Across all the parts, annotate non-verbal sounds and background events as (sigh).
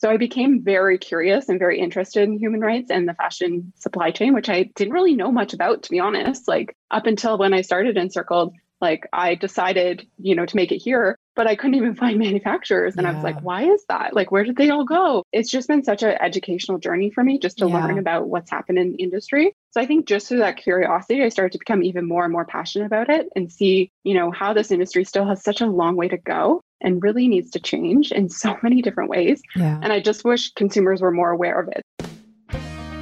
So I became very curious and very interested in human rights and the fashion supply chain, which I didn't really know much about, to be honest. Like up until when I started Encircled, like I decided, you know, to make it here, but I couldn't even find (laughs) manufacturers. And yeah. I was like, why is that? Like, where did they all go? It's just been such an educational journey for me just to yeah. learn about what's happened in the industry. So I think just through that curiosity, I started to become even more and more passionate about it and see, you know, how this industry still has such a long way to go and really needs to change in so (laughs) many different ways. Yeah. And I just wish consumers were more aware of it.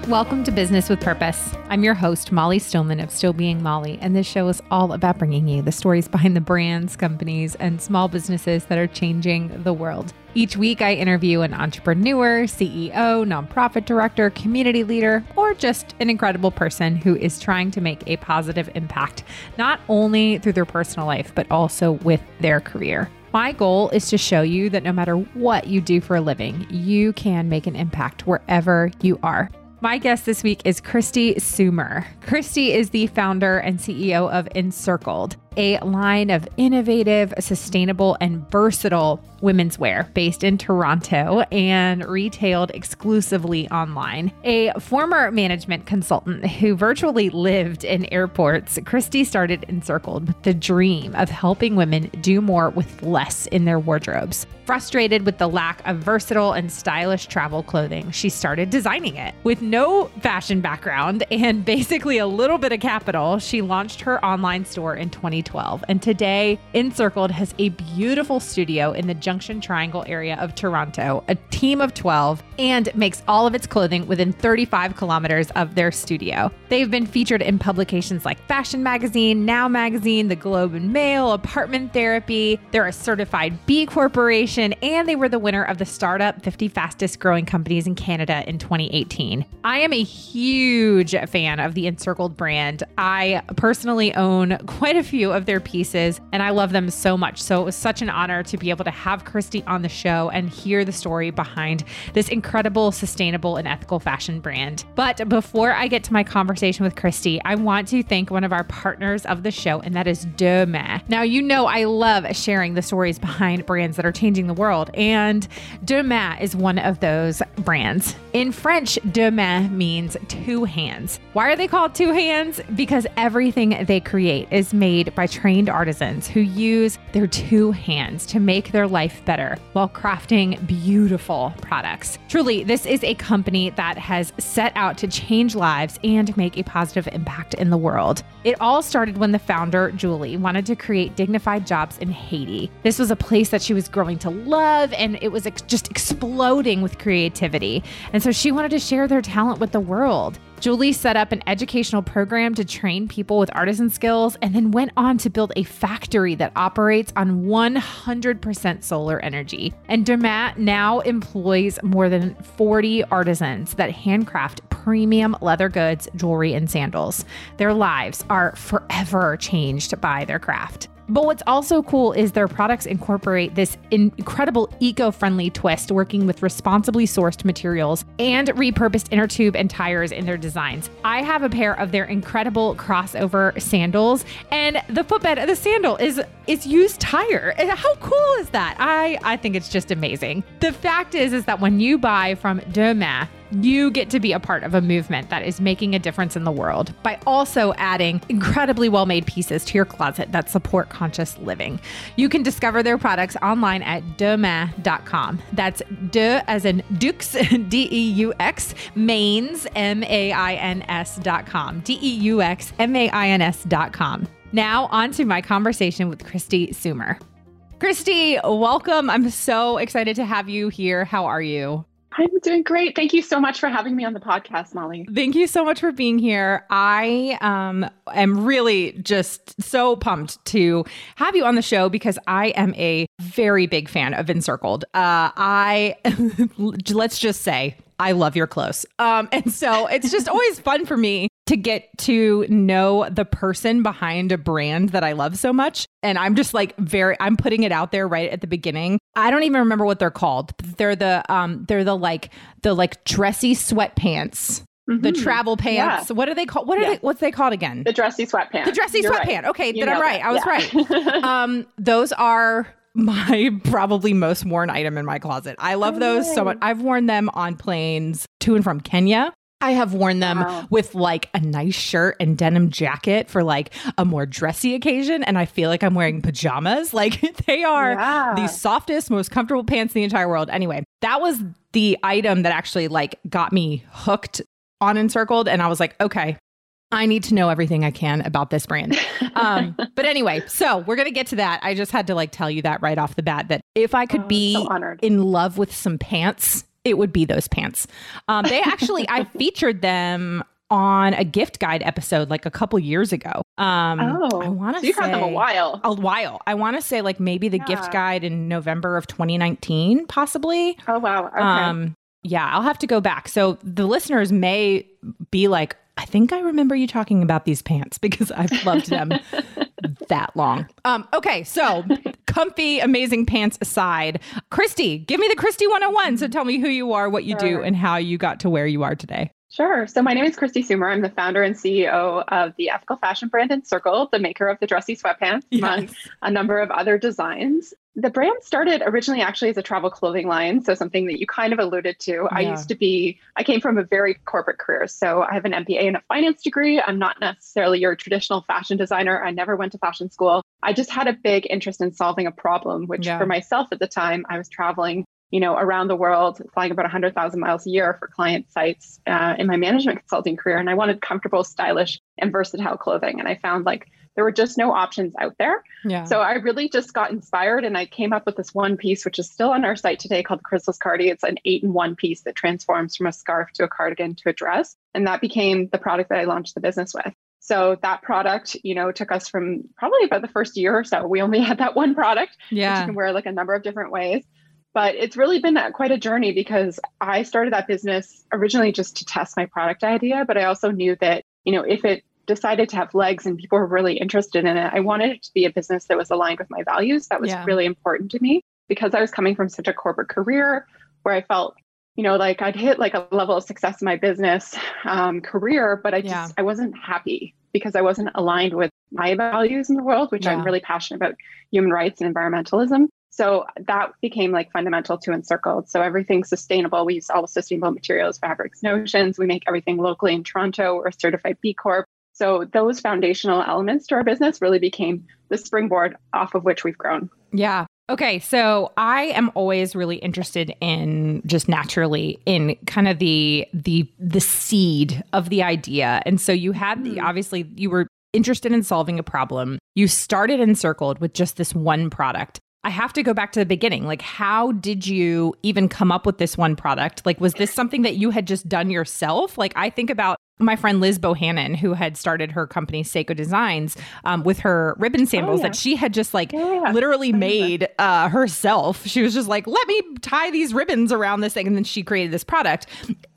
Welcome to Business with Purpose. I'm your host, Molly Stillman of Still Being Molly, and this show is all about bringing you the stories behind the brands, companies, and small businesses that are changing the world. Each week, I interview an entrepreneur, CEO, nonprofit director, community leader, or just an incredible person who is trying to make a positive impact, not only through their personal life, but also with their career. My goal is to show you that no matter what you do for a living, you can make an impact wherever you are. My guest this week is Kristi Soomer. Kristi is the founder and CEO of Encircled, a line of innovative, sustainable, and versatile women's wear based in Toronto and retailed exclusively online. A former management consultant who virtually lived in airports, Kristi started Encircled with the dream of helping women do more with less in their wardrobes. Frustrated with the lack of versatile and stylish travel clothing, she started designing it. With no fashion background and (laughs) basically a little bit of capital, she launched her online store in 2012. And today, Encircled has a beautiful studio in the Junction Triangle area of Toronto, a team of 12, and makes all of its clothing within 35 kilometers of their studio. They've been featured in publications like Fashion Magazine, Now Magazine, The Globe and Mail, Apartment Therapy. They're a certified B Corporation, and they were the winner of the Startup 50 Fastest Growing Companies in Canada in 2018. I am a huge fan of the Encircled brand. I personally own quite a few of their pieces, and I love them so much. So it was such an honor to be able to have Kristi on the show and hear the story behind this incredible, sustainable, and ethical fashion brand. But before I get to my conversation with Kristi, I want to thank one of our partners of the show, and that is Deux Mains. Now, you know I love sharing the stories behind brands that are changing the world, and Deux Mains is one of those brands. In French, Means two hands. Why are they called two hands? Because everything they create is made by trained artisans who use their two hands to make their life better while crafting beautiful products. Truly, this is a company that has set out to change lives and make a positive impact in the world. It all started when the founder, Julie, wanted to create dignified jobs in Haiti. This was a place that she was growing to love and it was just exploding with creativity. And so she wanted to share their talent with the world. Julie set up an educational program to train people with artisan skills and then went on to build a factory that operates on 100% solar energy. And Deux Mains now employs more than 40 artisans that handcraft premium leather goods, jewelry, and sandals. Their lives are forever changed by their craft. But what's also cool is their products incorporate this incredible eco friendly twist, working with responsibly sourced materials and repurposed inner tube and tires in their designs. I have a pair of their incredible crossover sandals, and the footbed of the sandal is is used tire. How cool is that? I I think it's just amazing. The fact is is that when you buy from Deux Mains, you get to be a part of a movement that is making a difference in the world by also adding incredibly well made pieces to your closet that support conscious living. You can discover their products online at deuxmains.com. That's de as in Dukes, (laughs) D E U X, Mains, M A I N S.com. D E U X, M A I N S.com. Now, on to my conversation with Kristi Soomer. Kristi, welcome. I'm so excited to have you here. How are you? I'm doing great. Thank you so much for having me on the podcast, Molly. Thank you so much for being here. I um, am really just so pumped to have you on the show because I am a very big fan of Encircled. Uh, I (laughs) let's just say I love your clothes. Um, and so it's just always fun for me to get to know the person behind a brand that I love so much. And I'm just like very I'm putting it out there right at the beginning. I don't even remember what they're called. They're the um they're the like the like dressy sweatpants Mm-hmm. the travel pants. Yeah. What are they called? What are yeah. they? What's they called again? The dressy sweatpants. The dressy sweatpants. Right. Okay, you then I'm right. That. I was yeah. right. (laughs) um, those are my (laughs) probably most worn item in my closet. I love those so much. I've worn them on planes to and from Kenya. I have worn them wow. with like a nice shirt and denim jacket for like a more dressy occasion. And I feel like I'm wearing pajamas. (laughs) Like they are yeah. the softest, most comfortable pants in the entire world. Anyway, that was the item that actually like got me hooked on Encircled. And I was like, okay, I need to know everything I can about this brand. (laughs) Um, but anyway, so we're going to get to that. I just had to like tell you that right off the bat that if I could oh, be so in love with some pants, it would be those pants. Um, they actually, I (laughs) featured them on a gift guide episode like a couple years ago. Um, oh, I want to so you've had them a while. A while. I want to say like maybe the yeah. gift guide in November of 2019, possibly. Oh wow. Okay. Um, yeah, I'll have to go back. So the listeners may be like, I think I remember you talking about these pants because I've loved them (laughs) that long. Um, okay, so comfy, amazing pants aside, Kristi, give me the Kristi 101. So tell me who you are, what you sure. do, and how you got to where you are today. Sure. So my name is Kristi Soomer. I'm the founder and CEO of the ethical fashion brand Encircled, the maker of the dressy sweatpants, yes. among a number of other designs. The brand started originally actually as a travel clothing line. So something that you kind of alluded to. Yeah. I used to be, I came from a very corporate career. So I have an MBA and a finance degree. I'm not necessarily your traditional fashion designer. I never went to fashion school. I just had a big interest in solving a problem, which yeah. for myself at the time, I was traveling you know, around the world, flying about 100,000 miles a year for client sites uh, in my management consulting career. And I wanted comfortable, stylish, and versatile clothing. And I found like there were just no options out there. Yeah. So I really just got inspired and I came up with this one piece, which is still on our site today called the Chrysalis Cardi. It's an eight in one piece that transforms from a scarf to a cardigan to a dress. And that became the product that I launched the business with. So that product, you know, took us from probably about the first year or so. We only (laughs) had that one product. Yeah. you can wear like a number of different ways. But it's really been quite a journey because I started that business originally just to test my product idea, but I also knew that, you know, if it decided to have legs and people were really interested in it, I wanted it to be a business that was aligned with my values. That was yeah. really important to me because I was coming from such a corporate career where I felt, you know, like I'd hit like a level of success in my business um, career, but I just yeah. I wasn't happy because I wasn't aligned with my values in the world, which yeah. I'm really passionate about human rights and environmentalism. So that became like fundamental to Encircled. So everything's sustainable. We use all sustainable materials, fabrics, notions. We make everything locally in Toronto. We're certified B Corp. So those foundational elements to our business really became the springboard off of which we've grown. Yeah. Okay, so I am always really interested in just naturally in kind of the the the seed of the idea. And so you had the hmm. obviously you were interested in solving a problem. You started encircled with just this one product. I have to go back to the beginning. Like, how did you even come up with this one product? Like, was this something that you had just done yourself? Like, I think about my friend Liz Bohannon, who had started her company Sseko Designs um, with her ribbon sandals oh, yeah. that she had just like yeah, literally made uh, herself. She was just like, let me tie these ribbons around this thing. And then she created this product.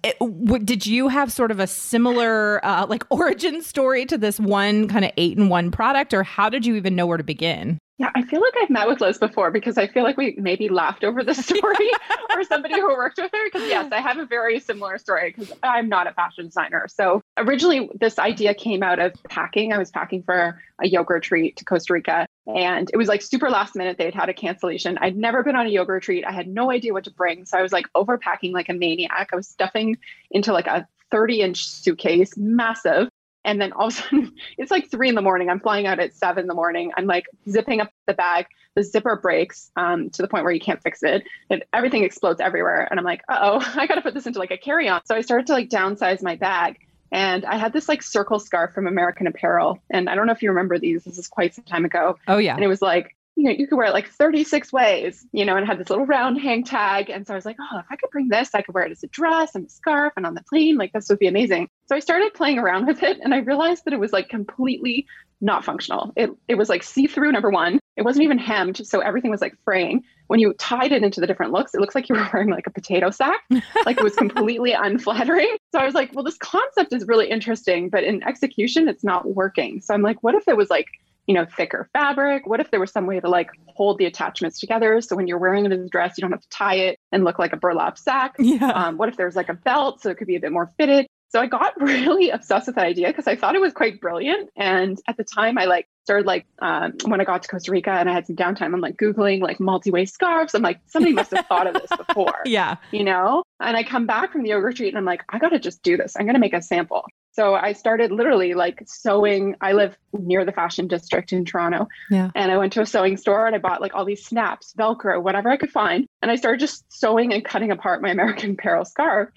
It, w- did you have sort of a similar uh, like (laughs) origin story to this one kind of eight in one product, or how did you even know where to begin? Yeah, I feel like I've met with Liz before because I feel like we maybe laughed over the (laughs) story (laughs) or somebody who worked with her. Because, yes, I have a very similar story because I'm not a fashion designer. So, originally, this idea came out of packing. I was packing for a yoga retreat to Costa Rica, and it was like super last minute. They'd had a cancellation. I'd never been on a yoga retreat. I had no idea what to bring. So, I was like overpacking like a maniac. I was stuffing into like a 30 inch suitcase, massive. And then all of a sudden, (laughs) it's like three in the morning. I'm flying out at seven in the morning. I'm like zipping up the bag. The zipper breaks um, to the point where you can't fix it. And everything explodes everywhere. And I'm like, oh, (laughs) I got to put this into like a carry on. So I started to like downsize my bag. And I had this like circle scarf from American Apparel. And I don't know if you remember these. This is quite some time ago. Oh, yeah. And it was like you know, you could wear it like 36 ways, you know, and had this little round hang tag. And so I was like, oh, if I could bring this, I could wear it as a dress and a scarf and on the plane. Like this would be amazing. So I started playing around with it and I realized that it was like completely not functional. It it was like see-through number one. It wasn't even hemmed, so everything was like fraying. When you tied it into the different looks, it looks like you were (laughs) wearing like a potato sack. (laughs) like it was completely unflattering. So I was like, well, this concept is really interesting, but in execution, it's not working. So I'm like, what if it was like you know, thicker fabric? What if there was some way to like hold the attachments together so when you're wearing it as a dress, you don't have to tie it and look like a burlap sack? Yeah. Um, what if there's like a belt so it could be a bit more fitted? So I got (laughs) really obsessed with that idea because I thought it was quite brilliant. And at the time, I like started like um, when I got to Costa Rica and I had some downtime, I'm like Googling like multi-waste scarves. I'm like, somebody must have thought of this (laughs) before. yeah. You know? And I come back from the yoga retreat and I'm like, I got to just do this. I'm going to make a sample. So I started literally like sewing. I live near the fashion district in Toronto. Yeah. And I went to a sewing store and I bought like all these snaps, Velcro, whatever I could find. And I started just sewing and cutting apart my (laughs) American Apparel scarf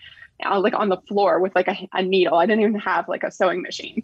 uh, like on the floor with like a, a needle. I didn't even have like a sewing machine.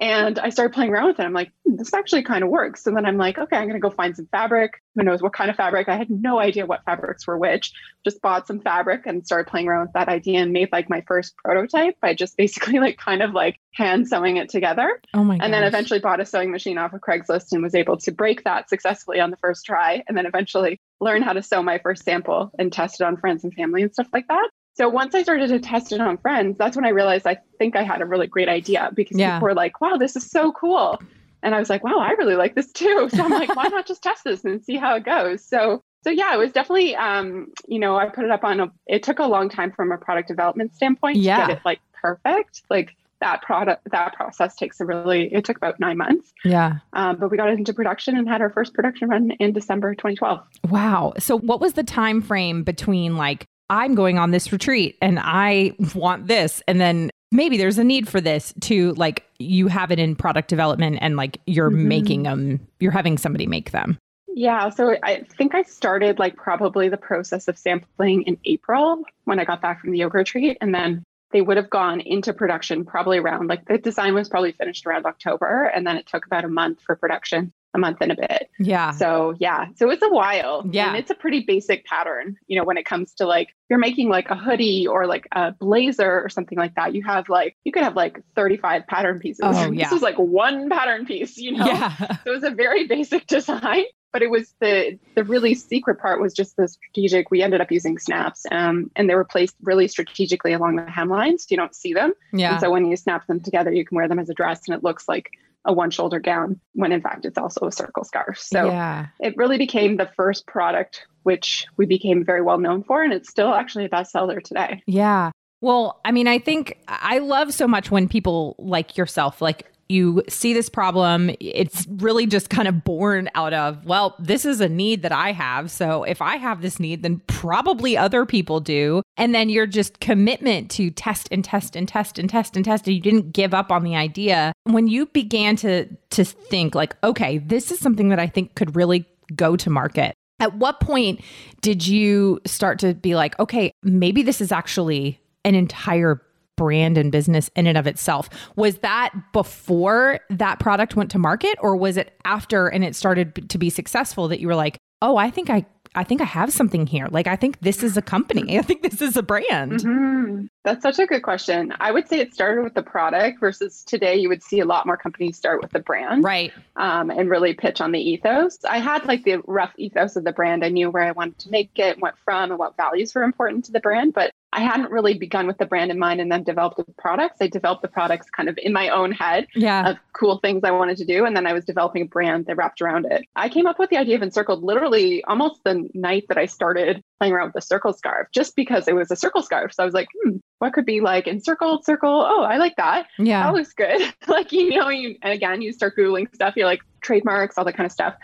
And I started playing around with it. I'm like, hmm, this actually kind of works. And then I'm like, okay, I'm going to go find some fabric. Who knows what kind of fabric? I had no idea what fabrics were which. Just bought some fabric and started playing around with that idea and made like my first prototype by just (laughs) basically like kind of like hand sewing it together. Oh my And then eventually bought a sewing machine off of Craigslist and was able to break that successfully on the first try. And then eventually learn how to sew my first sample and test it on friends and family and stuff like that. So once I started to test it on friends, that's when I realized I think I had a really great idea because Yeah. people were like, wow, this is so cool. And I was like, wow, I really like this too. (laughs) So I'm like, why not just test this and see how it goes? So so yeah, it was definitely um, you know, I put it up on a it took a long time from a product development standpoint Yeah. to get it like perfect. Like that product that process takes a really it took about nine months. Yeah. Um, but we got it into production and had our first production run in December 2012. Wow. So what was the time frame between like I'm going on this retreat and I want this and then maybe there's a need for this to like you have it in product development and like you're Mhm. making them you're having somebody make them. Yeah, so I think I started like probably the process of sampling in April when I got back from the yoga retreat. And then they would have gone into production probably around like the design was probably finished around October. And then it took about a month for production, a month and a bit. Yeah. So yeah, so it's a while. Yeah. And it's a pretty basic pattern, you know, when it comes to like you're making like a hoodie or like a blazer or something like that. You have like you could have like 35 pattern pieces. Oh, (laughs) yeah. This was like one pattern piece, you know. Yeah. So it was a very (laughs) basic design, but it was the the really secret part was just the strategic. We ended up using snaps, um, and they were placed really strategically along the hemlines. So you don't see them, Yeah. and so when you snap them together, you can wear them as a dress, and it looks like a one shoulder gown when in fact it's also a circle scarf. So yeah. it really became the first product which we became very well known for, and it's still actually a bestseller today. Yeah. Well, I mean, I think I love so much when people like yourself, like you see this problem, it's really just kind of born out of, well, this is a need that I have. So if I have this need, then probably other people do. And then your just commitment to test and test and test and test and test. And you didn't give up on the idea. When you began to to think like, okay, this is something that I think could really go to market. At what point did you start to be like, okay, maybe this is actually an entire brand and business in and of itself? Was that before that product went to market or was it after and it started to be successful that you were like, "Oh, I think I I think I have something here. Like I think this is a company. I think this is a brand." Mhm. That's such a good question. I would say it started with the product versus today you would see a lot more companies start with the brand Right. um, and really pitch on the ethos. I had like the rough ethos of the brand. I knew where I wanted to make it, what from, and what values were important to the brand, but I hadn't really begun with the brand in mind and then developed the products. I developed the products kind of in my own head Yeah. of cool things I wanted to do. And then I was developing a brand that wrapped around it. I came up with the idea of Encircled literally almost the night that I started playing around with the circle scarf, just because it was a circle scarf. So I was like, hmm, what could be like encircled circle? Oh, I like that. yeah. That looks good. (laughs) like, you know, you, again, you start Googling stuff, you're like trademarks, all that kind of stuff.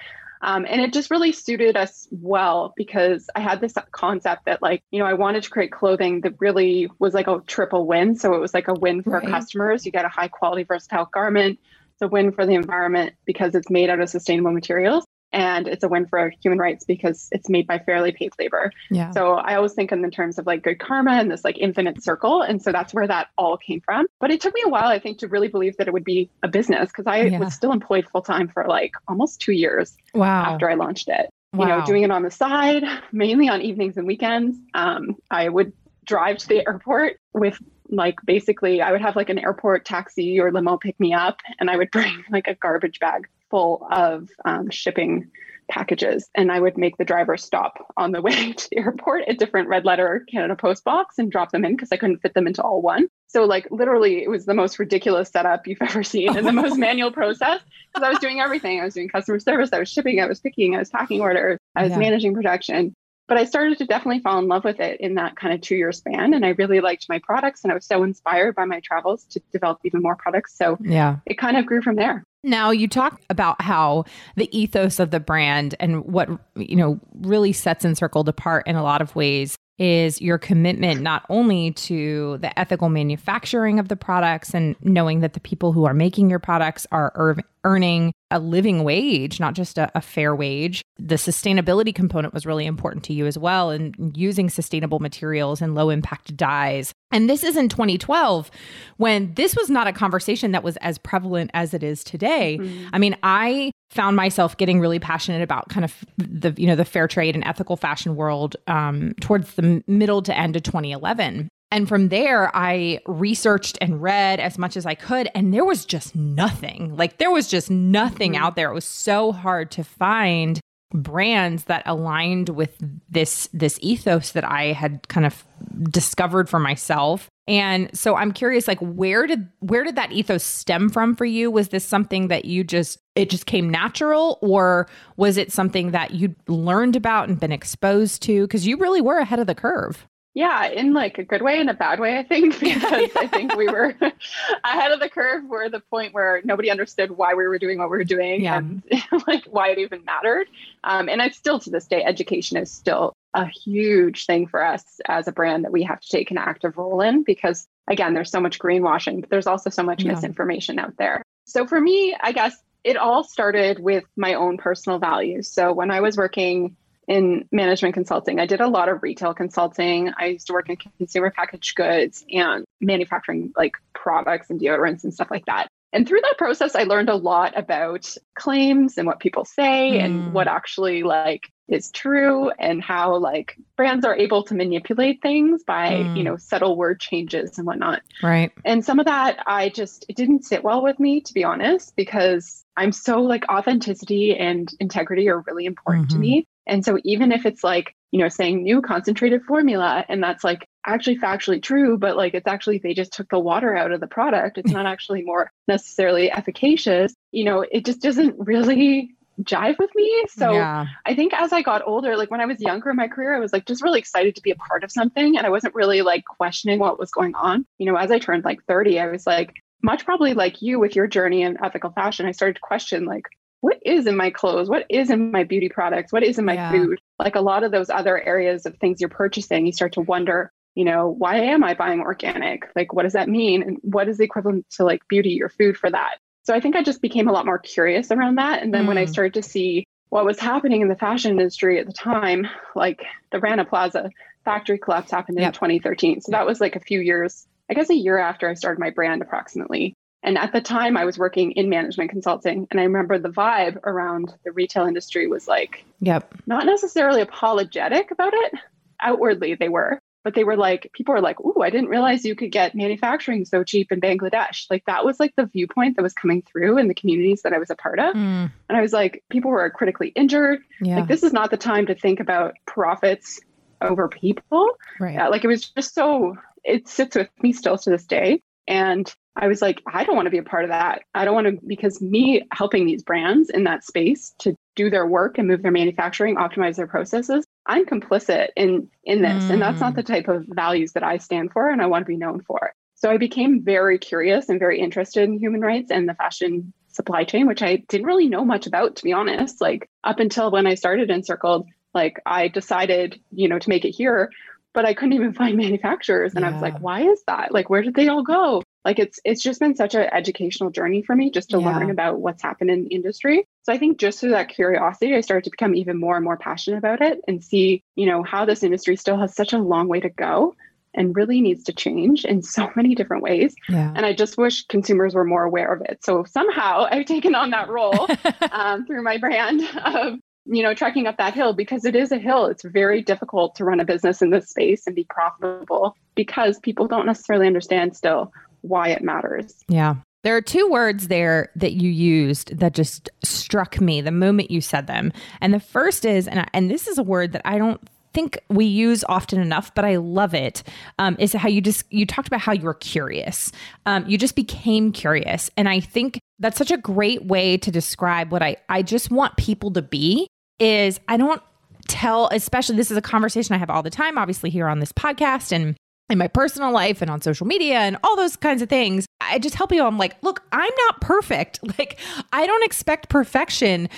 Um, and it just really suited us well because I had this concept that, like, you know, I wanted to create clothing that really was like a triple win. So it was like a win for Right. customers. You get a high quality, versatile garment. It's a win for the environment because it's made out of sustainable materials. And it's a win for human rights because it's made by fairly paid labor. yeah. So I always think in the terms of like good karma and this like infinite circle. And so that's where that all came from. But it took me a while, I think, to really believe that it would be a business because I Yeah. was still employed full time for like almost two years wow. after I launched it. wow. You know, doing it on the side, mainly on evenings and weekends. Um, I would drive to the airport with like basically I would have like an airport taxi or limo pick me up and I would bring like a garbage bag full of um, shipping packages and I would make the driver stop on the (laughs) way to the airport at different red letter Canada Post box and drop them in because I couldn't fit them into all one. So like literally it was the most ridiculous setup you've (laughs) ever seen and the (laughs) most manual process because I was doing everything. I was doing customer service, I was shipping, I was picking, I was packing orders, I was Yeah. managing production. But I started to definitely fall in love with it in that kind of two year span. And I really liked my products and I was so inspired by my travels to develop even more products. So yeah, it kind of grew from there. Now you talk about how the ethos of the brand and what you know really sets Encircled apart in a lot of ways is your commitment not only to the ethical manufacturing of the products and knowing that the people who are making your products are earning a living wage, not just a, a, fair wage. The sustainability component was really important to you as well, and using sustainable materials and low impact dyes. And this is in 2012 when this was not a conversation that was as prevalent as it is today. Mm-hmm. I mean, I found myself getting really passionate about kind of the you know the fair trade and ethical fashion world um, towards the middle to end of 2011 and from there, I researched and read as much as I could, and there was just nothing. Like, there was just nothing mm-hmm. out there. It was so hard to find brands that aligned with this this ethos that I had kind of discovered for myself. And so I'm curious like where did where did that ethos stem from for you? Was this something that you just it just came natural or was it something that you learned about and been exposed to because you really were ahead of the curve? Yeah, in like a good way and a bad way, I think, (laughs) because I think we were (laughs) ahead of the curve. We're the point where nobody understood why we were doing what we were doing yeah. and (laughs) like why it even mattered. Um, and I still to this day, education is still a huge thing for us as a brand that we have to take an active role in because again, there's so much greenwashing, but there's also so much yeah. misinformation out there. So for me, I guess it all started with my own personal values. So when I was working in management consulting. I did a lot of retail consulting. I used to work in consumer packaged goods and manufacturing like products and deodorants and stuff like that. And through that process, I learned a lot about claims and what people say mm. and what actually like is true and how like brands are able to manipulate things by, mm. you know, subtle word changes and whatnot. Right. And some of that I just it didn't sit well with me, to be honest, because I'm so like authenticity and integrity are really important mm-hmm. to me. And so even if it's like, you know, saying new concentrated formula and that's like actually factually true, but like it's actually they just took the water out of the product, it's mm. not actually more necessarily efficacious, you know, it just doesn't really jive with me. So yeah. I think as I got older, like when I was younger in my career, I was like just really excited to be a part of something and I wasn't really like questioning what was going on. You know, as I turned like 30, I was like, much probably like you with your journey in ethical fashion, I started to question like, what is in my clothes? What is in my beauty products? What is in my yeah. food? Like a lot of those other areas of things you're purchasing, you start to wonder, you know, why am I buying organic? Like, what does that mean? And what is the equivalent to like beauty or food for that? So I think I just became a lot more curious around that. And then mm. when I mm. started to see what was happening in the fashion industry at the time, like the Rana Plaza factory collapse happened yep. in 2013. So that was like a few years, I guess a year after I started my brand approximately. And at the time, I was working in management consulting. And I remember the vibe around the retail industry was like, yep, not necessarily apologetic about it. Outwardly, they were, but they were like, people were like, ooh, I didn't realize you could get manufacturing so cheap in Bangladesh. Like that was like the viewpoint that was coming through in the communities that I was a part of. Mm. And I was like, people were critically injured. Yeah. Like this is not the time to think about profits over people. Right. Uh, like it was just so, it sits with me still to this day. And I was like, I don't want to be a part of that. I don't want to, because me helping these brands in that space to do their work and move their manufacturing, optimize their processes, I'm complicit in in this. Mm. And that's not the mm. type of values that I stand for and I want to be known for. So I became very curious and very interested in human rights and the fashion supply chain, which I didn't really know much about, to be honest. Like up until when I started Encircled, like I decided, you know, to make it here, but I couldn't even (laughs) find manufacturers. And yeah. I was like, why is that? Like, where did they all go? like it's it's just been such an educational journey for me just to yeah. learn about what's happened in the industry so i think just through that curiosity i started to become even more and more passionate about it and see you know how this industry still has such a long way to go and really needs to change in so (laughs) many different ways. Yeah. And I just wish consumers were more aware of it. So somehow I've taken on that role (laughs) um, through my brand of, you know, trekking up that hill because it is a hill. It's very difficult to run a business in this space and be profitable because people don't necessarily understand still why it matters. Yeah. There are two words there that you used that just struck me the moment you said them. And the first is, and, I, and this is a word that I don't think we use often enough, but I love it. Um, is how you just you talked about how you were curious. Um, you just became curious, and I think that's such a great way to describe what I I just want people to be. Is I don't tell, especially this is a conversation I have all the time, obviously, here on this podcast and in my personal life and on social media and all those kinds of things. I just tell people, I'm like, look, I'm not perfect. (laughs) Like, I don't expect perfection,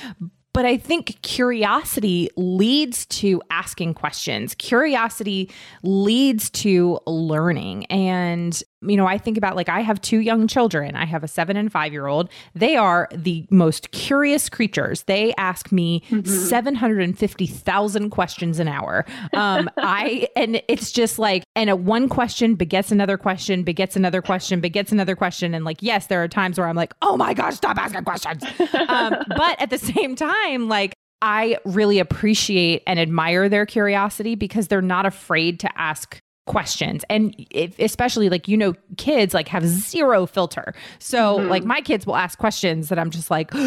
but I think curiosity leads to asking questions. Curiosity leads to learning. And, you know, I think about like I have two young children. I have a seven and five year old. They are the most curious creatures. They ask me mm-hmm. 750,000 questions an hour. Um, (laughs) I, and it's just like, and a one question begets another question, begets another question, begets another question. And like, yes, there are times where I'm like, oh my gosh, stop asking questions. Um, but at the same time, like, I really appreciate and admire their curiosity because they're not afraid to ask questions and if, especially like you know kids like have zero filter so mm-hmm. like my kids will ask questions that i'm just like (gasps)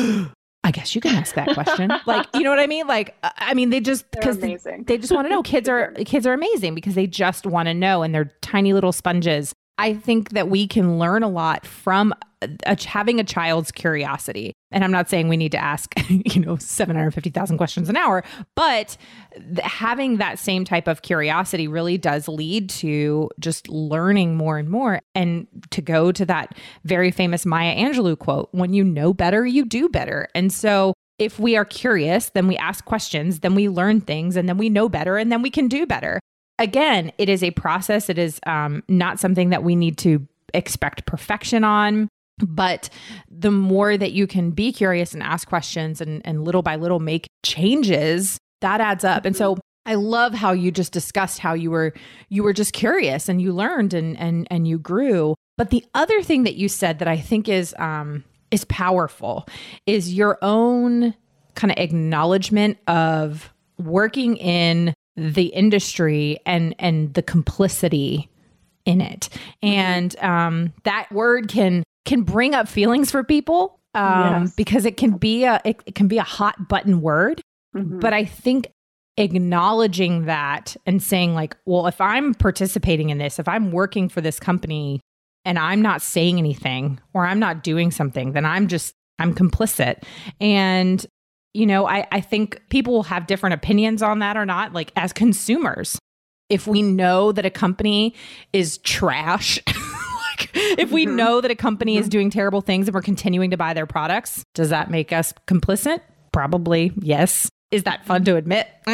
I guess you can ask that question. (laughs) like, you know what I mean? Like, uh, I mean, they just because they, they, just want to know. (laughs) Kids are kids are amazing because they just want to know, and they're tiny little sponges. I think that we can learn a lot from a, having a child's curiosity. And I'm not saying we need to ask, (laughs) you know, 750,000 questions an hour, but th- having that same type of curiosity really does lead to just learning more and more. And to go to that very famous Maya Angelou quote, when you know better, you do better. And so if we are curious, then we ask questions, then we learn things, and then we know better, and then we can do better. Again, it is a process. It is um, not something that we need to expect perfection on. But the more that you can be curious and ask questions and, and little by little make changes, that adds up. And so I love how you just discussed how you were you were just curious and you learned and and and you grew. But the other thing that you said that I think is um is powerful is your own kind of acknowledgement of working in the industry and and the complicity in it. And um, that word can can bring up feelings for people um, yes. because it can be a it, it, can be a hot button word. Mm-hmm. But I think acknowledging that and saying like, well, if I'm participating in this, if I'm working for this company and I'm not saying anything or I'm not doing something, then I'm just I'm complicit. And you know, I, I think people will have different opinions on that or not. Like as consumers, if we know that a company is trash (laughs) like, if we mm-hmm. know that a company is mm-hmm. doing terrible things and we're continuing to buy their products, does that make us complicit? Probably, yes. Is that fun to admit? Uh,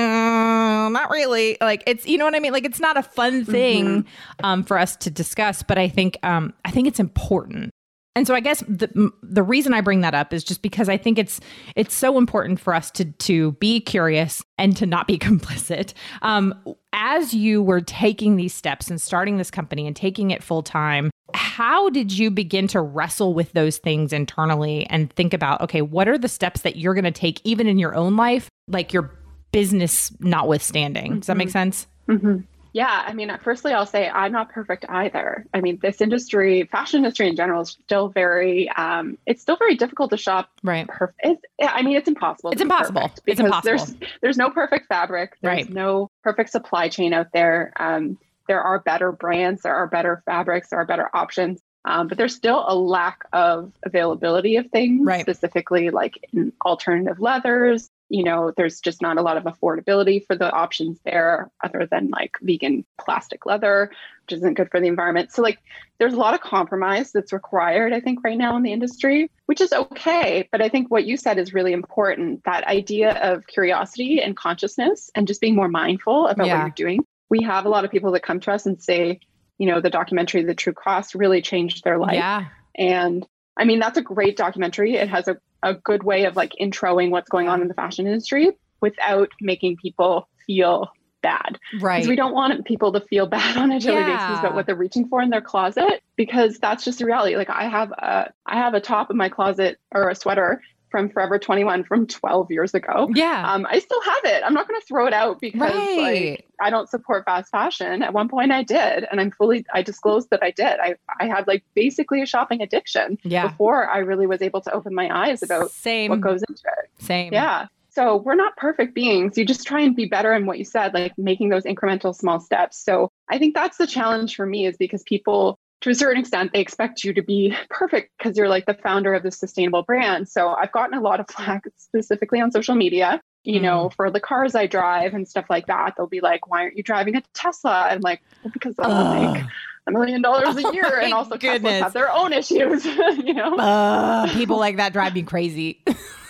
not really. Like it's, you know what I mean. Like it's not a fun thing mm-hmm. um, for us to discuss, but I think um, I think it's important and so I guess the the reason I bring that up is just because I think it's it's so important for us to to be curious and to not be (laughs) complicit. Um, as you were taking these steps and starting this company and taking it full time, how did you begin to wrestle with those things internally and think about okay, what are the steps that you're going to take even in your own life, like your business notwithstanding? Does that make mm-hmm. sense? Mm-hmm. Yeah, I mean, firstly, I'll say I'm not perfect either. I mean, this industry, fashion industry in general, is still very, um, it's still very difficult to shop. Right. Perfect. It's, I mean, it's impossible. It's impossible. It's impossible. There's there's no perfect fabric. There's right. no perfect supply chain out there. Um, there are better brands. There are better fabrics. There are better options. Um, but there's still a lack of availability of things, right. specifically like in alternative leathers, you know, there's just not a lot of affordability for the options there other than like vegan plastic leather, which isn't good for the environment. So, like, there's a lot of compromise that's required, I think, right now in the industry, which is okay. But I think what you said is really important that idea of curiosity and consciousness and just being more mindful about yeah. what you're doing. We have a lot of people that come to us and say, you know, the documentary, The True Cost, really changed their life. Yeah. And I mean, that's a great documentary. It has a a good way of like introing what's going on in the fashion industry without making people feel bad. Right. Because we don't want people to feel bad on a daily yeah. basis about what they're reaching for in their closet because that's just the reality. Like I have a I have a top in my closet or a sweater from Forever 21 from 12 years ago. Yeah. Um, I still have it. I'm not going to throw it out because right. like I don't support fast fashion. At one point I did, and I'm fully I disclosed that I did. I I had like basically a shopping addiction yeah. before I really was able to open my eyes about Same. what goes into it. Same. Yeah. So we're not perfect beings. You just try and be better in what you said, like making those incremental small steps. So I think that's the challenge for me is because people to a certain extent, they expect you to be perfect because you're like the founder of the sustainable brand. So I've gotten a lot of flack specifically on social media. you know, for the cars I drive and stuff like that, they'll be like, "Why aren't you driving a Tesla?" I'm like, well, "Because I will make a million dollars a (laughs) year, Oh and also goodness. Teslas have their own issues." (laughs) you know? Uh, people like that drive me crazy. (laughs)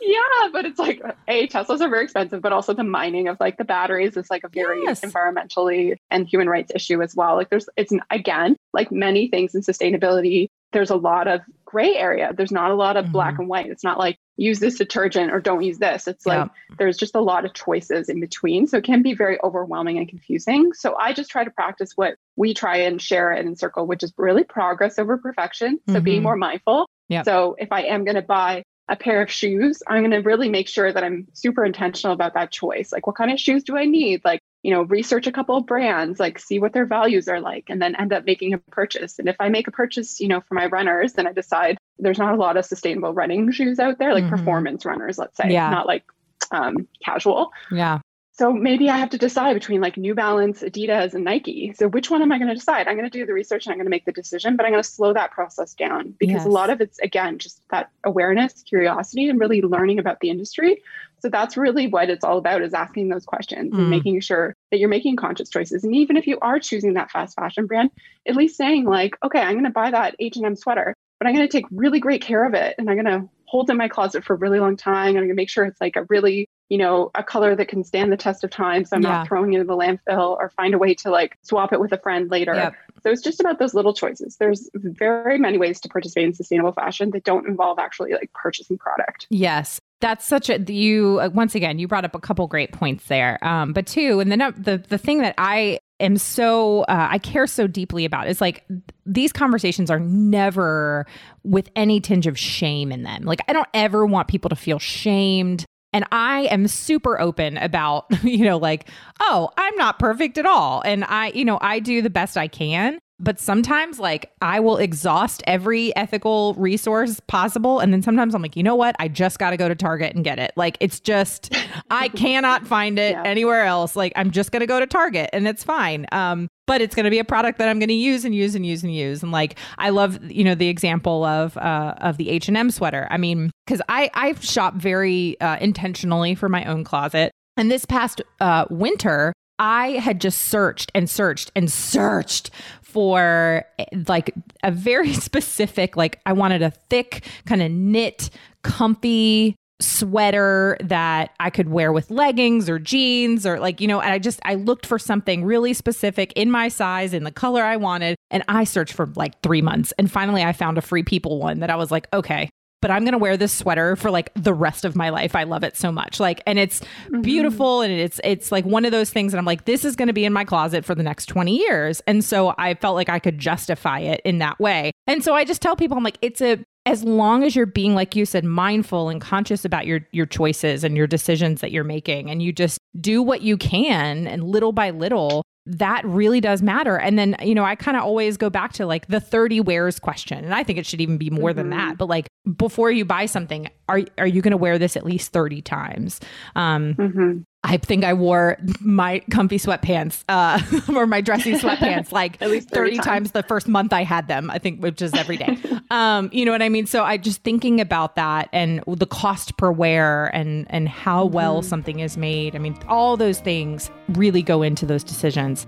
Yeah, but it's like a Teslas are very expensive, but also the mining of like the batteries is like a very Yes. environmentally and human rights issue as well. Like there's it's again like many things in sustainability. There's a lot of gray area. There's not a lot of black Mhm. and white. It's not like use this detergent or don't use this. It's like there's just a lot of choices in between. So it can be very overwhelming and confusing. So I just try to practice what we try and share at Encircle, which is really progress over perfection. So being Mhm. more mindful. Yep. So if I am going to buy a pair of shoes, I'm going to really make sure that I'm super intentional about that choice. Like, what kind of shoes do I need? Like, you know, research a couple of brands, like see what their values are like, and then end up making a purchase. And if I make a purchase, you know, for my runners, then I decide there's not a lot of sustainable running shoes out there, like Mhm. performance runners, let's say, Yeah. not like um, casual. Yeah. So maybe I have to decide between like New Balance, Adidas, and Nike. So which one am I going to decide? I'm going to do the research and I'm going to make the decision, but I'm going to slow that process down because Yes. a lot of it's again just that awareness, curiosity, and really learning about the industry. So that's really what it's all about is asking those questions Mm. and making sure that you're making conscious choices. And even if you are choosing that fast fashion brand, at least saying like, okay, I'm going to buy that H&M sweater, but I'm going to take really great care of it and I'm going to hold in my closet for a really long time. And I'm going to make sure it's like a really you know, a color that can stand the test of time. So I'm Yeah. not throwing it in the landfill or find a way to like swap it with a friend later. Yep. So it's just about those little choices. There's very many ways to participate in sustainable fashion that don't involve actually like purchasing product. Yes. That's such a you uh, once again you brought up a couple great points there. Um, but two, and then the the thing that I am so uh, I care so deeply about is like these conversations are never with any tinge of shame in them. Like I don't ever want people to feel shamed. And I am super open about, (laughs) you know, like, oh, I'm not perfect at all. And I, you know, I do the best I can. But sometimes, like, I will exhaust every ethical resource possible. And then sometimes I'm like, you know what? I just got to go to Target and get it. Like, it's just, I (laughs) cannot find it Yeah. anywhere else. Like, I'm just going to go to Target and it's fine. Um, but it's going to be a product that I'm going to use and use and use and use. And like, I love, you know, the example of, uh, of the H&M sweater. I mean, cause I, I shop very, uh, intentionally for my own closet. And this past, uh, winter, I had just searched and searched and searched for eh, like a very (laughs) specific, like I wanted a thick, kind of knit, comfy sweater that I could wear with leggings or jeans or like, you know, and I just, I looked for something really specific in my size, in the color I wanted. And I searched for like three months. And finally, I found a free people one that I was like, okay, but I'm going to wear this sweater for like the rest of my life. I love it so much. Like, and it's mm-hmm. beautiful and it's, it's like one of those things that I'm like, this is going to be in my closet for the next 20 years. And so I felt like I could justify it in that way. And so I just tell people, I'm like, it's a, as long as you're being like you said mindful and conscious about your your choices and your decisions that you're making and you just do what you can and little by little that really does matter and then you know i kind of always go back to like the 30 wears question and i think it should even be more than Mhm. that but like before you buy something are are you going to wear this at least 30 times um Mhm. I think I wore my comfy sweatpants uh, (laughs) or my dressy sweatpants like (laughs) At least 30 30 times. times. the first month I had them, I think, which is every day. (laughs) um, you know what I mean? So I just thinking about that and the cost per wear and, and how well Mhm. something is made. I mean, all those things really go into those decisions.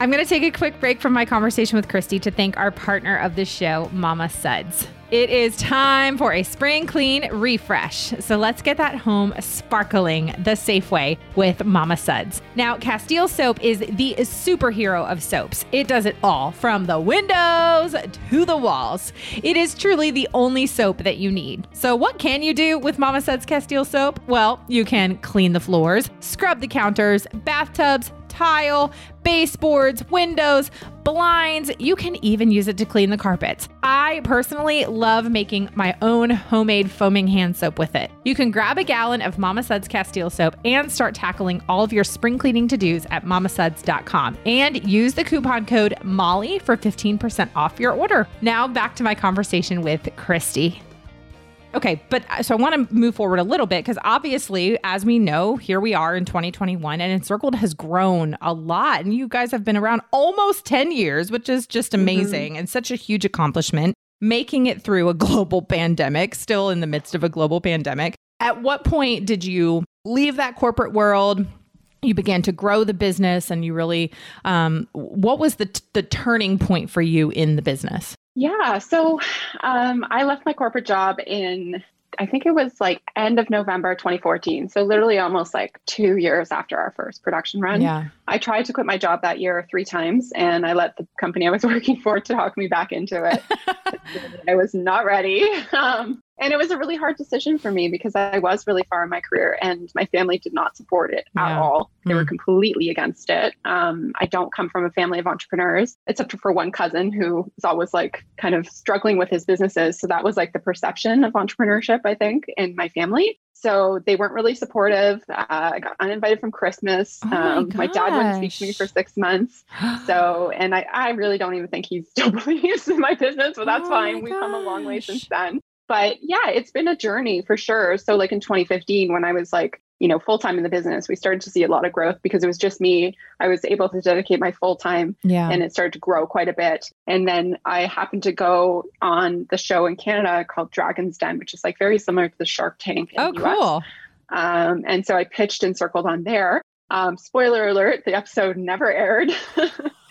I'm going to take a quick break from my conversation with Kristi to thank our partner of the show, Mama Suds. It is time for a spring clean refresh. So let's get that home sparkling the safe way with Mama Suds. Now, Castile soap is the superhero of soaps. It does it all from the windows to the walls. It is truly the only soap that you need. So, what can you do with Mama Suds Castile soap? Well, you can clean the floors, scrub the counters, bathtubs, tile, baseboards, windows, blinds. You can even use it to clean the carpets. I personally love making my own homemade foaming hand soap with it. You can grab a gallon of Mama Suds Castile soap and start tackling all of your spring cleaning to dos at mamasuds.com and use the coupon code MOLLY for 15% off your order. Now back to my conversation with Kristi. Okay, but uh, so I want to move forward a little bit because obviously, as we know, here we are in 2021 and Encircled has grown a lot. And you guys have been around almost 10 years, which is just amazing and such a huge accomplishment. Making it through a (laughs) global pandemic, still in the midst of a global pandemic. At what point did you leave that corporate world you began to grow the business and you really um, what was the, t- the turning point for you in the business yeah so um, i left my corporate job in I think it was like end of November 2014. So literally almost like two years after our first production run. Yeah. I tried to quit my job that year three times and I let the company I was (laughs) working for talk me back into it. (laughs) I was not ready. Um, and it was a really hard decision for me because I was really far in my career and my family did not support it yeah. at all. They mm. were completely against it. Um, I don't come from a family of entrepreneurs, except for one cousin who was always like kind of struggling with his businesses. So that was like the perception of entrepreneurship, I think, in my family. So they weren't really supportive. Uh, I got uninvited from Christmas. Oh my, um, my, dad wouldn't speak to me for six months. (gasps) So, and I, I really don't even think he still (laughs) believes in my business, but that's oh fine. We've come a long way since then but yeah, it's been a journey for sure. So like in 2015, when I was like, you know, full time in the business, we started to see a lot of growth because it was just me. I was able to dedicate my full time yeah. and it started to grow quite a bit. And then I happened to go on the show in Canada called Dragon's Den, which is like very similar to the Shark Tank. oh, cool. Um, and so I pitched Encircled on there. Um, spoiler alert, the episode never aired. (laughs)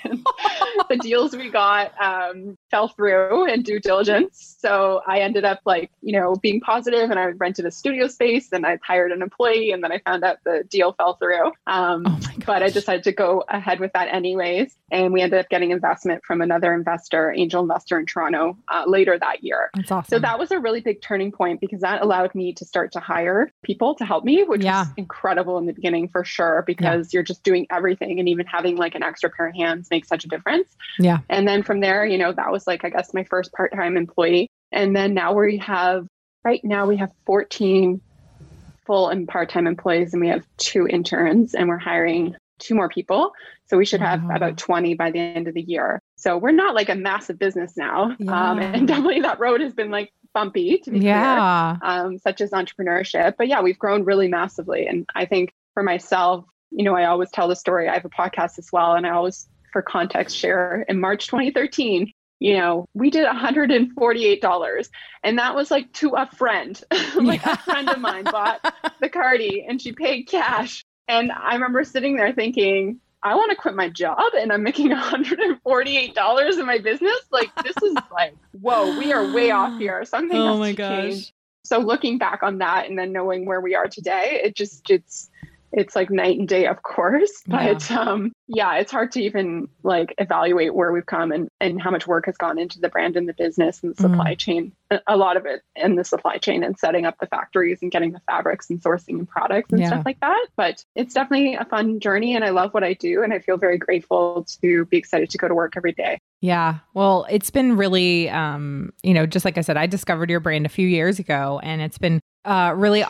(laughs) the deals we got um, fell through in due diligence. So I ended up like, you know, being positive and I rented a studio space and I hired an employee and then I found out the deal fell through. Um, oh but I decided to go ahead with that anyways. And we ended up getting investment from another investor, angel investor in Toronto uh, later that year. That's awesome. So that was a really big turning point because that allowed me to start to hire people to help me, which yeah. was incredible in the beginning for sure, because yeah. you're just doing everything and even having like an extra pair of hands makes such a difference. Yeah. And then from there, you know, that was like, I guess, my first part time employee. And then now we have, right now, we have 14 full and part time employees, and we have two interns, and we're hiring two more people. So we should have wow. about 20 by the end of the year. So we're not like a massive business now. Yeah. Um, and (laughs) definitely that road has been like bumpy to be yeah. clear, um, such as entrepreneurship. But yeah, we've grown really massively. And I think for myself, you know, I always tell the story. I have a podcast as well, and I always, for context, share in March 2013. You know, we did $148, and that was like to a friend. (laughs) like yeah. a friend of mine bought the Cardi, and she paid cash. And I remember sitting there thinking, I want to quit my job and I'm making $148 in my business. Like, this is (laughs) like, whoa, we are way off here. Something oh has my to gosh. change. So looking back on that and then knowing where we are today, it just, it's, it's like night and day, of course. But yeah. um, yeah, it's hard to even like evaluate where we've come and, and how much work has gone into the brand and the business and the supply mm. chain. A lot of it in the supply chain and setting up the factories and getting the fabrics and sourcing and products and yeah. stuff like that. But it's definitely a fun journey and I love what I do. And I feel very grateful to be excited to go to work every day. Yeah. Well, it's been really, um, you know, just like I said, I discovered your brand a few years ago and it's been uh, really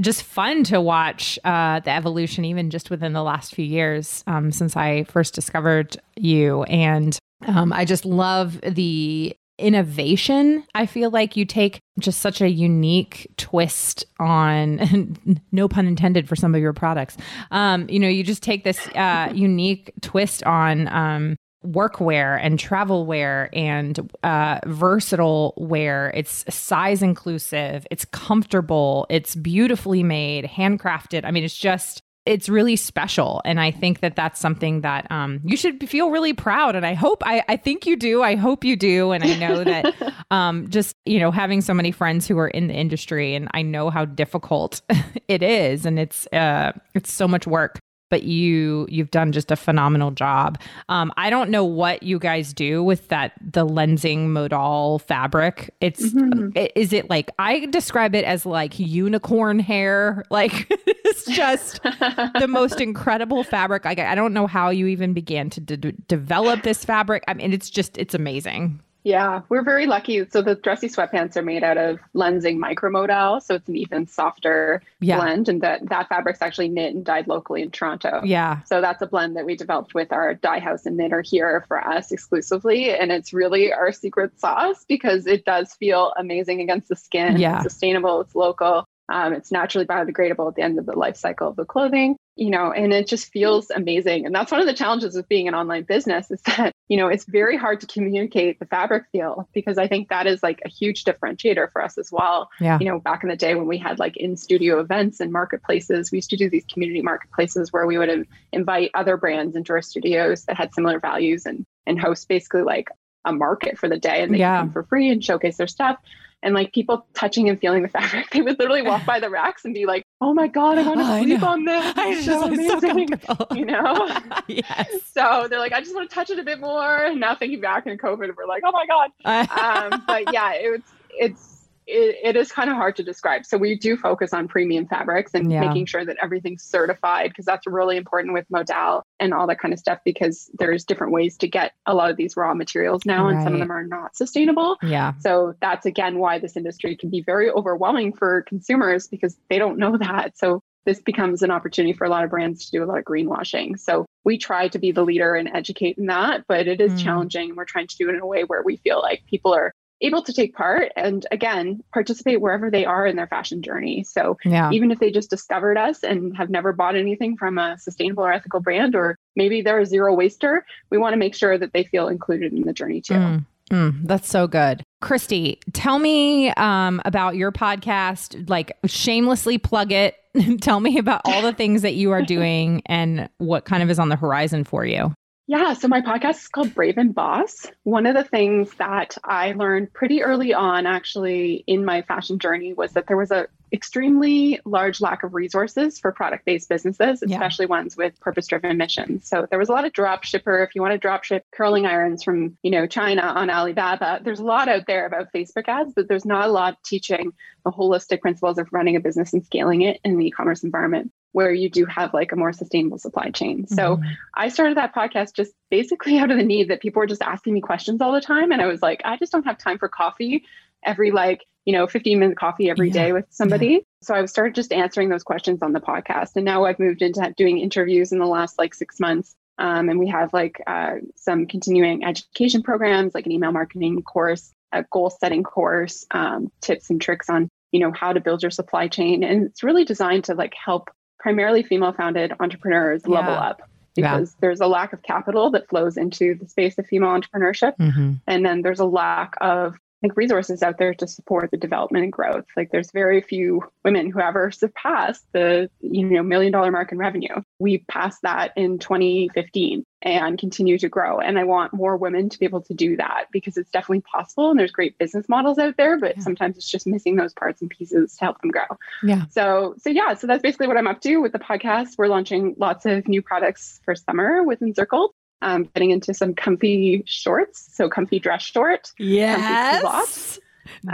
just fun to watch uh, the evolution, even just within the last few years um, since I first discovered you. And um, I just love the innovation. I feel like you take just such a unique twist on, (laughs) no pun intended for some of your products. Um, you know, you just take this uh, unique twist on um, workwear and travel wear and uh, versatile wear. It's size inclusive, it's comfortable, it's beautifully made, handcrafted. I mean, it's just it's really special. And i think that that's something that um, you should feel really proud. And i hope I, I think you do. I hope you do. And i know that (laughs) um, just you know having so many friends who are in the industry and i know how difficult (laughs) it is. And it's uh, it's so much work but you you've done just a phenomenal job. Um, I don't know what you guys do with that the Lenzing modal fabric. It's mm-hmm. is it like I describe it as like unicorn hair. (laughs) Like it's just the most (laughs) incredible fabric. I I don't know how you even began to de- develop this fabric. I mean, it's just it's amazing. Yeah, we're very lucky. So the dressy sweatpants are made out of Lenzing micromodal, so it's an even softer yeah. blend, and that that fabric's actually knit and dyed locally in Toronto. Yeah. So that's a blend that we developed with our dye house and knitter here for us exclusively, and it's really our secret sauce because it does feel amazing against the skin. Yeah. It's sustainable. It's local. Um, it's naturally biodegradable at the end of the life cycle of the clothing, you know, and it just feels amazing. And that's one of the challenges of being an online business is that you know, it's very hard to communicate the fabric feel because I think that is like a huge differentiator for us as well. Yeah. You know, back in the day when we had like in studio events and marketplaces, we used to do these community marketplaces where we would invite other brands into our studios that had similar values and and host basically like a market for the day and they yeah. come for free and showcase their stuff and like people touching and feeling the (laughs) fabric. They would literally walk by the racks and be like, "Oh my god, I want to oh, sleep on this." (laughs) It's so amazing, so you know. (laughs) yes. So they're like, "I just want to touch it a bit more." And now thinking back in COVID, we're like, "Oh my god." um, but yeah, it's it's it, it is kind of hard to describe. So we do focus on premium fabrics and yeah. making sure that everything's certified because that's really important with modal and all that kind of stuff because there's different ways to get a lot of these raw materials now right. and some of them are not sustainable. Yeah. So that's again why this industry can be very overwhelming for consumers because they don't know that. So this becomes an opportunity for a lot of brands to do a lot of greenwashing. So we try to be the leader and educate in that, but it is mm. challenging. We're trying to do it in a way where we feel like people are able to take part and again participate wherever they are in their fashion journey. So yeah. even if they just discovered us and have never bought anything from a sustainable or ethical brand or maybe they're a zero waster we want to make sure that they feel included in the journey too. Mm, mm, that's so good. Kristi tell me um, about your podcast like shamelessly plug it. (laughs) Tell me about all the things that you are doing and what kind of is on the horizon for you yeah, so my podcast is called Brave and Boss. One of the things that I learned pretty early on, actually, in my fashion journey, was that there was a extremely large lack of resources for product-based businesses, especially yeah. ones with purpose-driven missions. So there was a lot of drop shipper. If you want to drop ship curling irons from, you know, China on Alibaba, there's a lot out there about Facebook ads, but there's not a lot teaching the holistic principles of running a business and scaling it in the e-commerce environment where you do have like a more sustainable supply chain. So mm-hmm. I started that podcast just basically (laughs) out of the need that people were just asking me questions all the time. And I was like, I just don't have time for coffee every like, you know, 15 minute coffee every yeah. day with somebody. Yeah. So I started just answering those questions on the podcast. And now I've moved into doing interviews in the last like six months. Um, and we have like uh, some continuing education programs, like an email marketing course, a goal setting course, um, tips and tricks on you know how to build your supply chain and it's really designed to like help primarily female founded entrepreneurs yeah. level up because yeah. there's a lack of capital that flows into the space of female entrepreneurship. Mm-hmm. And then there's a lack of like resources out there to support the development and growth. Like there's very few women who ever surpassed the you know million dollar mark in revenue. We passed that in 2015 and continue to grow. And I want more women to be able to do that because it's definitely possible and there's great business models out there, but yeah. sometimes it's just missing those parts and pieces to help them grow. Yeah. So so yeah, so that's basically what I'm up to with the podcast. We're launching lots of new products for summer with Encircled um, getting into some comfy shorts, so comfy dress short. Yes.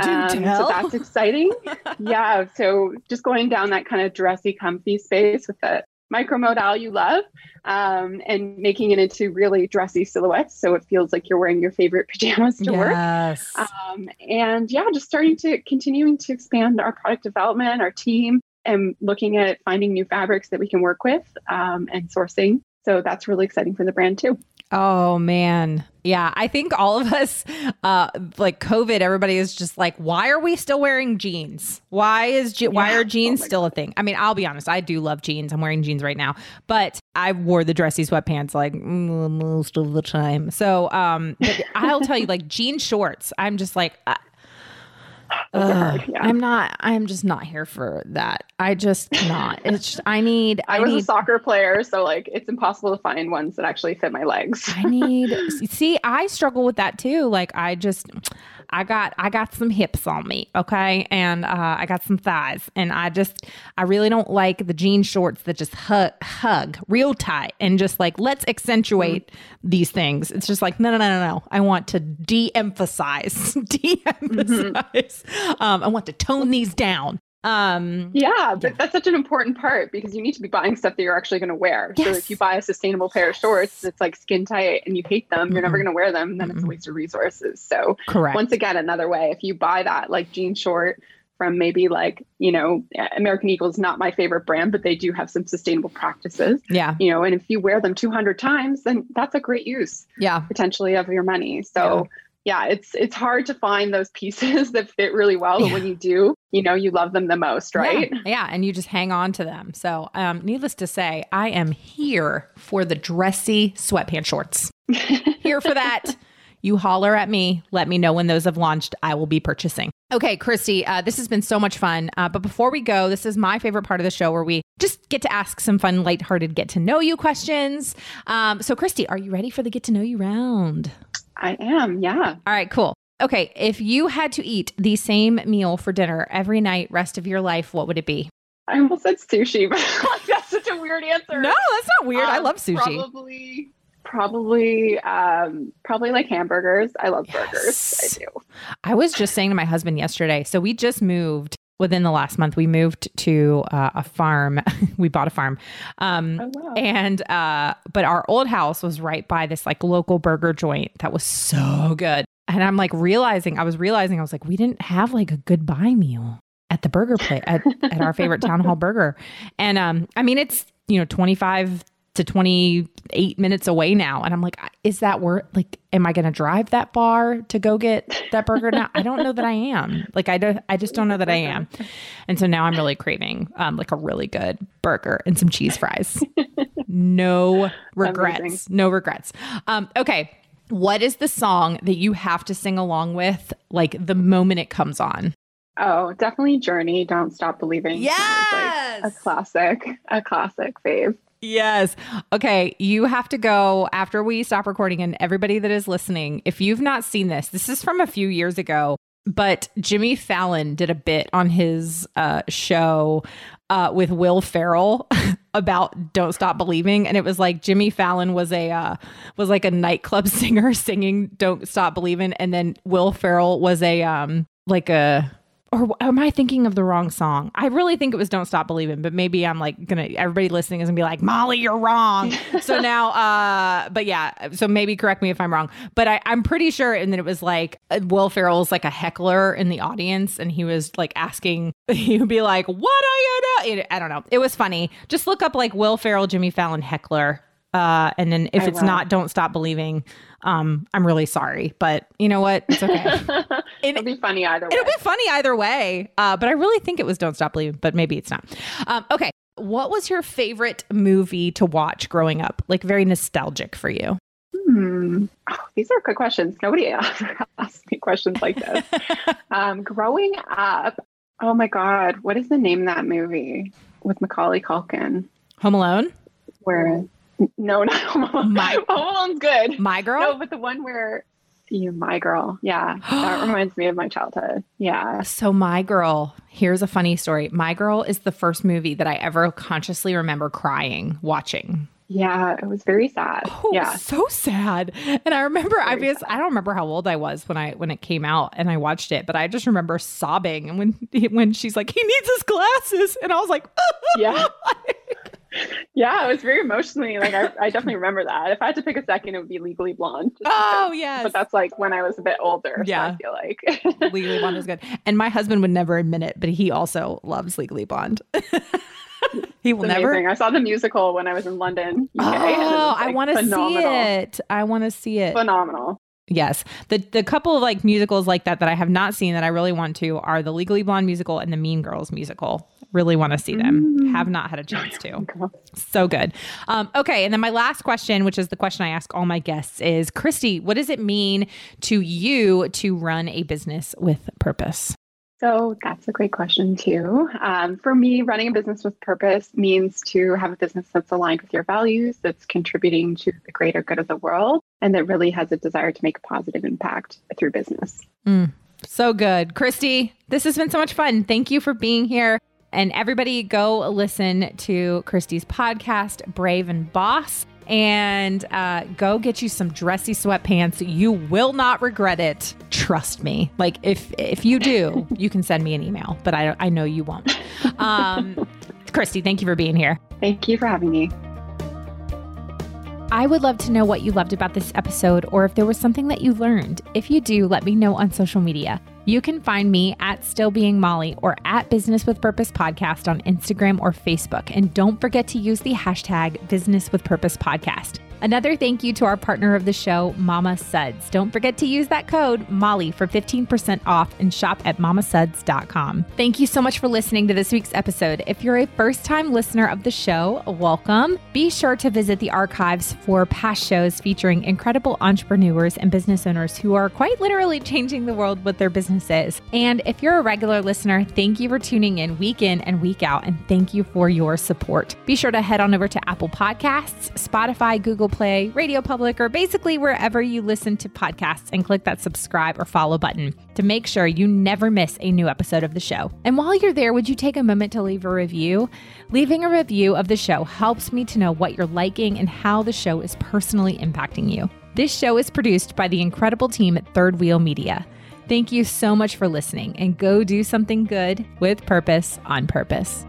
Um, so that's exciting. (laughs) yeah. So just going down that kind of dressy, comfy space with the micro modal you love um, and making it into really dressy silhouettes. So it feels like you're wearing your favorite (laughs) pajamas to yes. work. Um, and yeah, just starting to continuing to expand our product development, our team, and looking at finding new fabrics that we can work with um, and sourcing so that's really exciting for the brand too. Oh man. Yeah, I think all of us uh like COVID everybody is just like why are we still wearing jeans? Why is je- yeah. why are jeans oh still God. a thing? I mean, I'll be honest, I do love jeans. I'm wearing jeans right now, but I wore the dressy sweatpants like most of the time. So, um but I'll tell you like jean shorts, I'm just like uh, Oh, yeah. I'm not. I'm just not here for that. I just cannot. It's. Just, I need. I, I was need, a soccer player, so like it's impossible to find ones that actually fit my legs. I need. (laughs) See, I struggle with that too. Like I just. I got I got some hips on me, okay, and uh, I got some thighs, and I just I really don't like the jean shorts that just hug hug real tight and just like let's accentuate mm-hmm. these things. It's just like no no no no no. I want to de-emphasize (laughs) de-emphasize. Mm-hmm. Um, I want to tone these down. Um, yeah, but yeah. that's such an important part because you need to be buying stuff that you're actually going to wear. Yes. So if you buy a sustainable pair of shorts that's like skin tight and you hate them, mm-hmm. you're never going to wear them. Then mm-hmm. it's a waste of resources. So correct. Once again, another way, if you buy that like jean short from maybe like you know American Eagle is not my favorite brand, but they do have some sustainable practices. Yeah, you know, and if you wear them 200 times, then that's a great use. Yeah, potentially of your money. So. Yeah yeah, it's it's hard to find those pieces (laughs) that fit really well, but when you do, you know, you love them the most, right? Yeah, yeah and you just hang on to them. So, um, needless to say, I am here for the dressy sweatpants shorts. (laughs) here for that. You holler at me. Let me know when those have launched. I will be purchasing. Okay, Kristi, uh, this has been so much fun. Uh, but before we go, this is my favorite part of the show where we just get to ask some fun, lighthearted, get to know you questions. Um, so, Kristi, are you ready for the get to know you round? I am, yeah. All right, cool. Okay, if you had to eat the same meal for dinner every night, rest of your life, what would it be? I almost said sushi, (laughs) but that's such a weird answer. No, that's not weird. Um, I love sushi. Probably probably um probably like hamburgers i love yes. burgers i do i was just saying to my husband yesterday so we just moved within the last month we moved to uh, a farm. (laughs) We bought a farm. Um oh, wow. and uh but our old house was right by this like local burger joint that was so good. And i'm like realizing i was realizing i was like we didn't have like a goodbye meal at the burger place at, at our favorite town hall (laughs) burger. And um i mean it's you know 25 to 28 minutes away now. And I'm like, is that worth, like, am I going to drive that far to go get that burger now? I don't know that I am. Like, I don't, I just don't know that I am. And so now I'm really craving, um, like a really good burger and some cheese fries. no (laughs) regrets. Amazing. No regrets. Um, okay. What is the song that you have to sing along with, like the moment it comes on? Oh, definitely Journey. Don't stop believing. Yes, like a classic, a classic fave. Yes. Okay. You have to go after we stop recording. And everybody that is listening, if you've not seen this, this is from a few years ago, but Jimmy Fallon did a bit on his uh, show uh, with Will Ferrell (laughs) about "Don't Stop Believing," and it was like Jimmy Fallon was a uh, was like a nightclub (laughs) singer singing "Don't Stop Believing," and then Will Ferrell was a um like a or am I thinking of the wrong song? I really think it was Don't Stop Believing, but maybe I'm like gonna everybody listening is gonna be like, Molly, you're wrong. (laughs) so now uh but yeah, so maybe correct me if I'm wrong. But I, I'm pretty sure and then it was like uh, Will Ferrell's like a heckler in the audience and he was like asking (laughs) he would be like, What are you doing? I don't know. It was funny. Just look up like Will Ferrell, Jimmy Fallon heckler. Uh and then if I it's will. not Don't Stop Believing, um, I'm really sorry, but you know what? It's okay. (laughs) It, will be funny either way. It'll be funny either way. Uh, but I really think it was Don't Stop Believing, but maybe it's not. Um, okay. What was your favorite movie to watch growing up? Like very nostalgic for you? Hmm. Oh, these are good questions. Nobody ever (laughs) asked me questions like this. (laughs) um, growing up, oh my God, what is the name of that movie with Macaulay Culkin? Home Alone? Where no, not Home Alone. My, (laughs) Home Alone's good. My Girl? No, but the one where you My Girl. Yeah. that (gasps) reminds me of my childhood. Yeah. So My Girl, here's a funny story. My Girl is the first movie that I ever consciously remember crying watching. Yeah, it was very sad. Oh, yeah, so sad. And I remember, I guess I don't remember how old I was when I when it came out and I watched it, but I just remember sobbing. And when (laughs) when she's like, "He needs his glasses," and I was like, (laughs) "Yeah." Yeah, it was very emotionally like I, I definitely remember that. If I had to pick a second, it would be Legally Blonde. (laughs) Oh yeah, but that's like when I was a bit older. Yeah, so I feel like (laughs) Legally Blonde is good. And my husband would never admit it, but he also loves Legally Blonde. (laughs) he will never. I saw the musical when I was in London. UK, oh, like I want to see it. I want to see it. Phenomenal. Yes. The the couple of like musicals like that that I have not seen that I really want to are the Legally Blonde musical and the Mean Girls musical. Really want to see them. Mm. Have not had a chance to. (laughs) So good. Um, okay. And then my last question, which is the question I ask all my guests, is Kristi, what does it mean to you to run a business with purpose? So that's a great question, too. Um, for me, running a business with purpose means to have a business that's aligned with your values, that's contributing to the greater good of the world, and that really has a desire to make a positive impact through business. Mm, so good. Kristi, this has been so much fun. Thank you for being here. And everybody go listen to Kristi's podcast, Brave and Boss, and uh, go get you some dressy sweatpants. You will not regret it. Trust me. Like if if you do, (laughs) you can send me an email, but I I know you won't. Um, Kristi, thank you for being here. Thank you for having me. I would love to know what you loved about this episode or if there was something that you learned. If you do, let me know on social media. You can find me at Still Being Molly or at Business with Purpose Podcast on Instagram or Facebook. And don't forget to use the hashtag Business with Purpose Podcast. Another thank you to our partner of the show, Mama Suds. Don't forget to use that code Molly for 15% off and shop at mamasuds.com. Thank you so much for listening to this week's episode. If you're a first time listener of the show, welcome. Be sure to visit the archives for past shows featuring incredible entrepreneurs and business owners who are quite literally changing the world with their businesses. And if you're a regular listener, thank you for tuning in week in and week out, and thank you for your support. Be sure to head on over to Apple Podcasts, Spotify, Google Play, Radio Public, or basically wherever you listen to podcasts and click that subscribe or follow button to make sure you never miss a new episode of the show. And while you're there, would you take a moment to leave a review? Leaving a review of the show helps me to know what you're liking and how the show is personally impacting you. This show is produced by the incredible team at Third Wheel Media. Thank you so much for listening and go do something good with purpose on purpose.